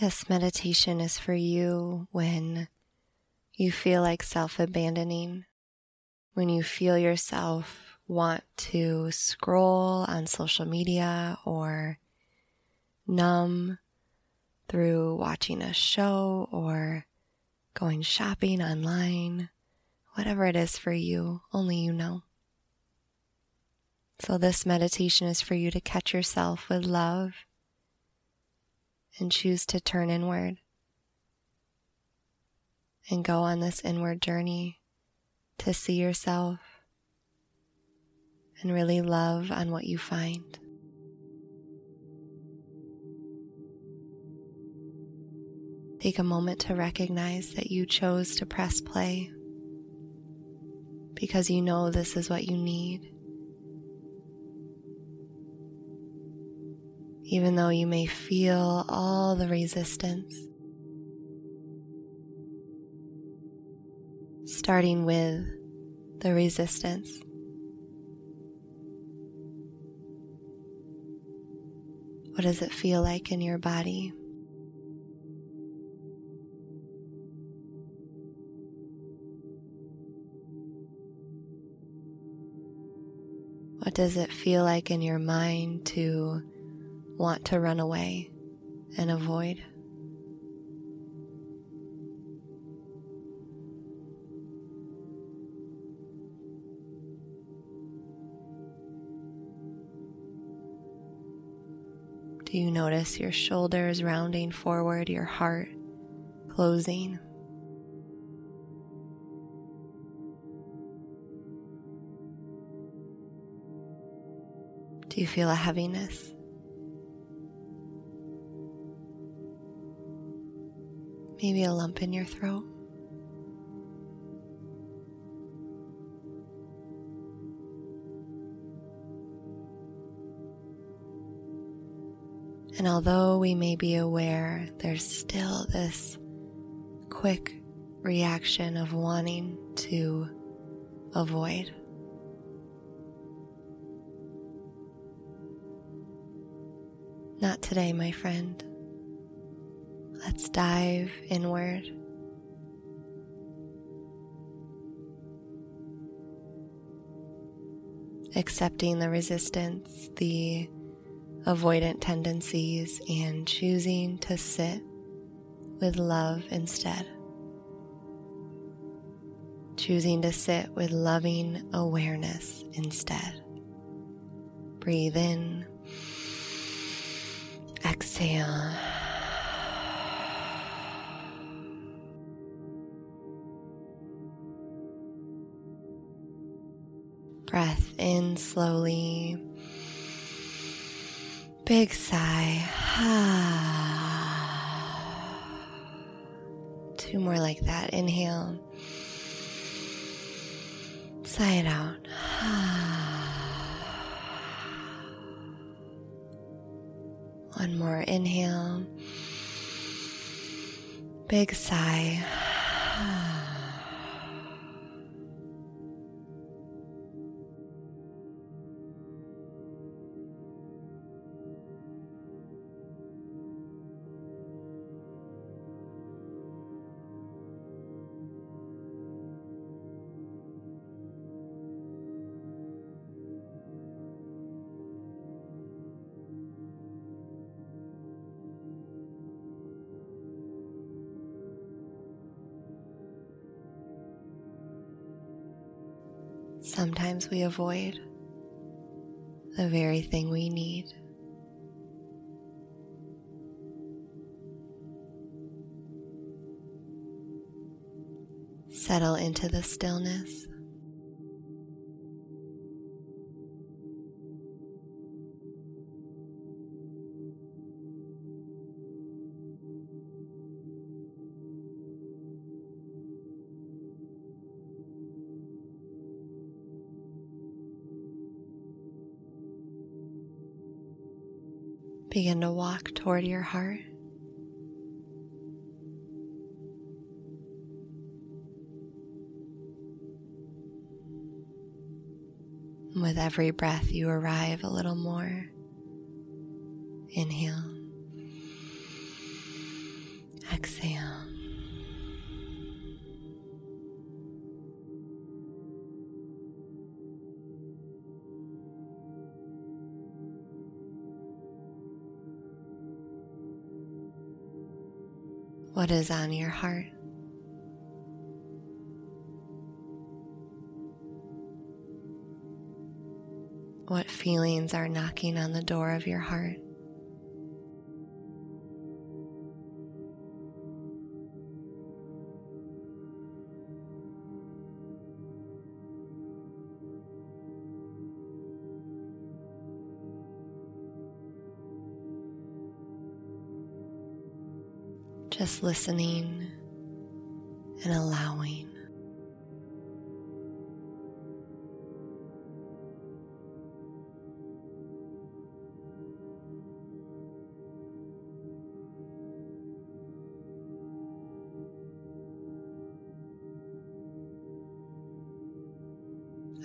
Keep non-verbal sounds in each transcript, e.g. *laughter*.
This meditation is for you when you feel like self abandoning, when you feel yourself want to scroll on social media or numb through watching a show or going shopping online, whatever it is for you, only you know. So, this meditation is for you to catch yourself with love and choose to turn inward and go on this inward journey to see yourself and really love on what you find. Take a moment to recognize that you chose to press play because you know this is what you need. Even though you may feel all the resistance. Starting with the resistance. What does it feel like in your body? What does it feel like in your mind to want to run away and avoid. Do you notice your shoulders rounding forward, your heart closing? Do you feel a heaviness? Maybe a lump in your throat. And although we may be aware, there's still this quick reaction of wanting to avoid. Not today, my friend. Let's dive inward. Accepting the resistance, the avoidant tendencies, and choosing to sit with love instead. Choosing to sit with loving awareness instead. Breathe in, exhale. Breath in slowly. Big sigh. *sighs* Two more like that. Inhale. Sigh it out. *sighs* One more inhale. Big sigh. Sometimes we avoid the very thing we need. Settle into the stillness. Begin to walk toward your heart. With every breath, you arrive a little more. Inhale. What is on your heart? What feelings are knocking on the door of your heart? Just listening and allowing.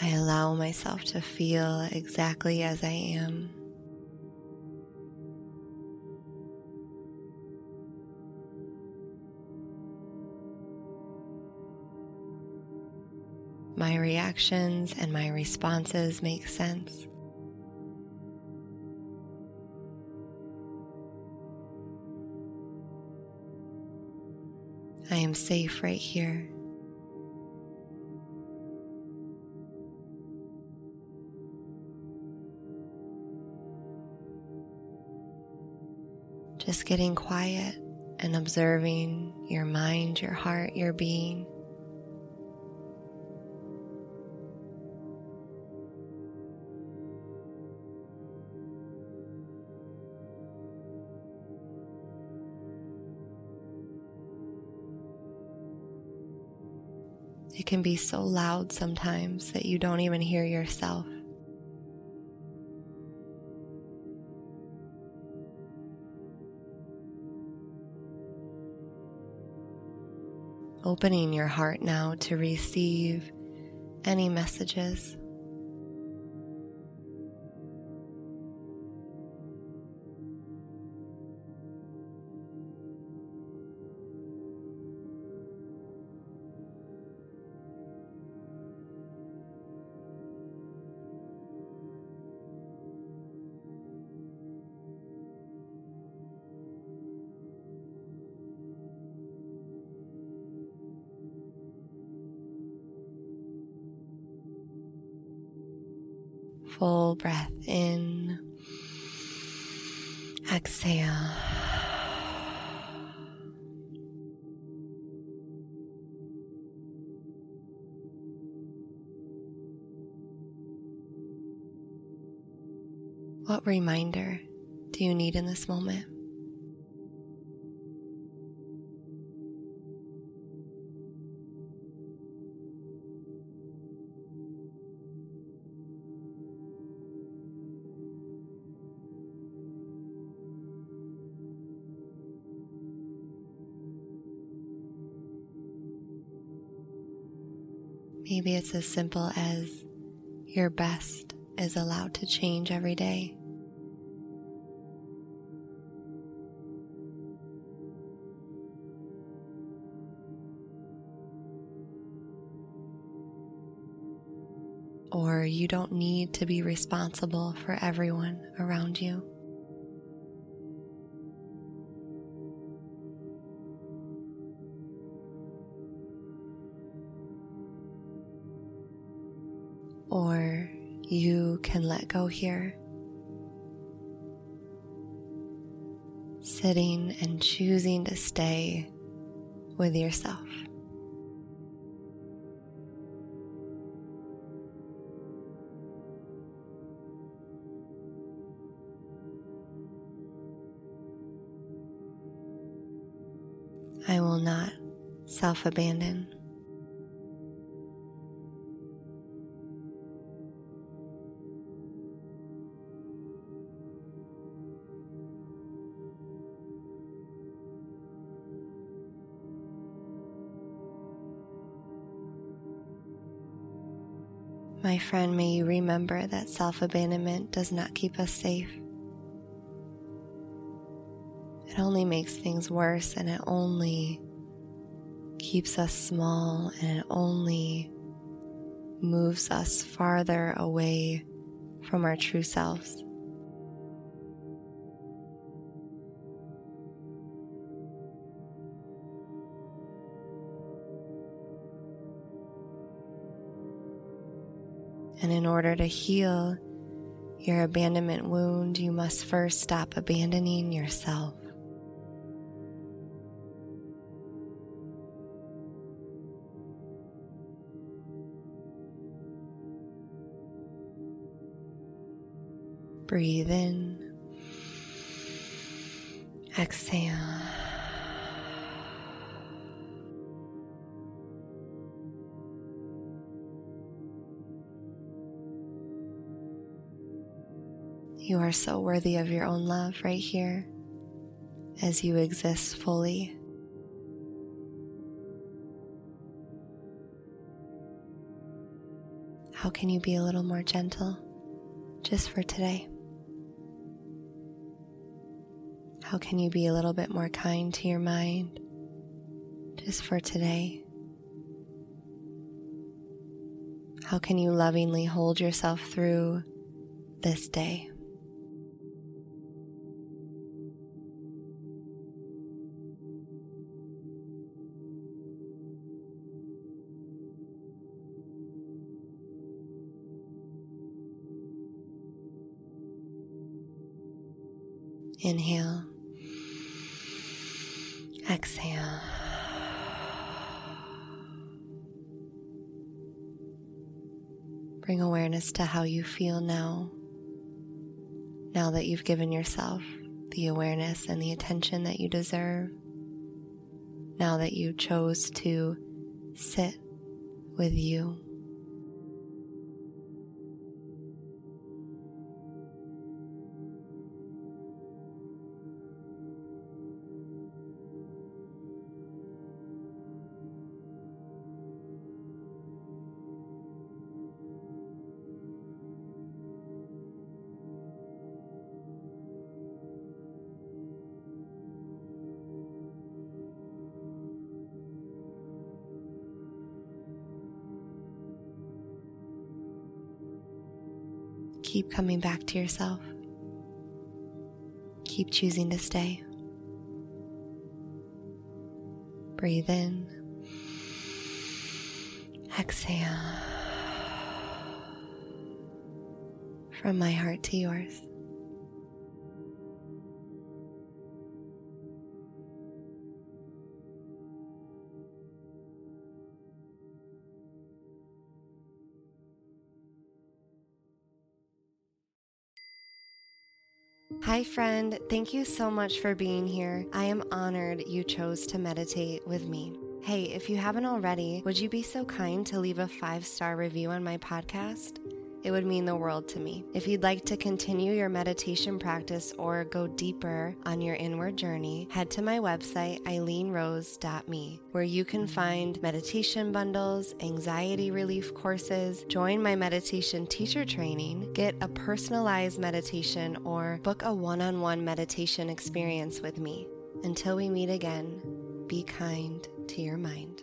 I allow myself to feel exactly as I am. Reactions and my responses make sense. I am safe right here. Just getting quiet and observing your mind, your heart, your being. It can be so loud sometimes that you don't even hear yourself. Opening your heart now to receive any messages. Full breath in, exhale. What reminder do you need in this moment? Maybe it's as simple as your best is allowed to change every day. Or you don't need to be responsible for everyone around you. Or you can let go here. Sitting and choosing to stay with yourself. I will not self abandon. My friend, may you remember that self abandonment does not keep us safe. it only makes things worse and it only keeps us small and it only moves us farther away from our true selves. And in order to heal your abandonment wound, you must first stop abandoning yourself. Breathe in, exhale. You are so worthy of your own love right here as you exist fully. How can you be a little more gentle just for today? How can you be a little bit more kind to your mind just for today? How can you lovingly hold yourself through this day? Inhale. Exhale. Bring awareness to how you feel now. Now that you've given yourself the awareness and the attention that you deserve. Now that you chose to sit with you. Keep coming back to yourself. Keep choosing to stay. Breathe in. Exhale. From my heart to yours. Hi, friend. Thank you so much for being here. I am honored you chose to meditate with me. Hey, if you haven't already, would you be so kind to leave a five star review on my podcast? It would mean the world to me. If you'd like to continue your meditation practice or go deeper on your inward journey, head to my website, eileenrose.me, where you can find meditation bundles, anxiety relief courses, join my meditation teacher training, get a personalized meditation, or book a one on one meditation experience with me. Until we meet again, be kind to your mind.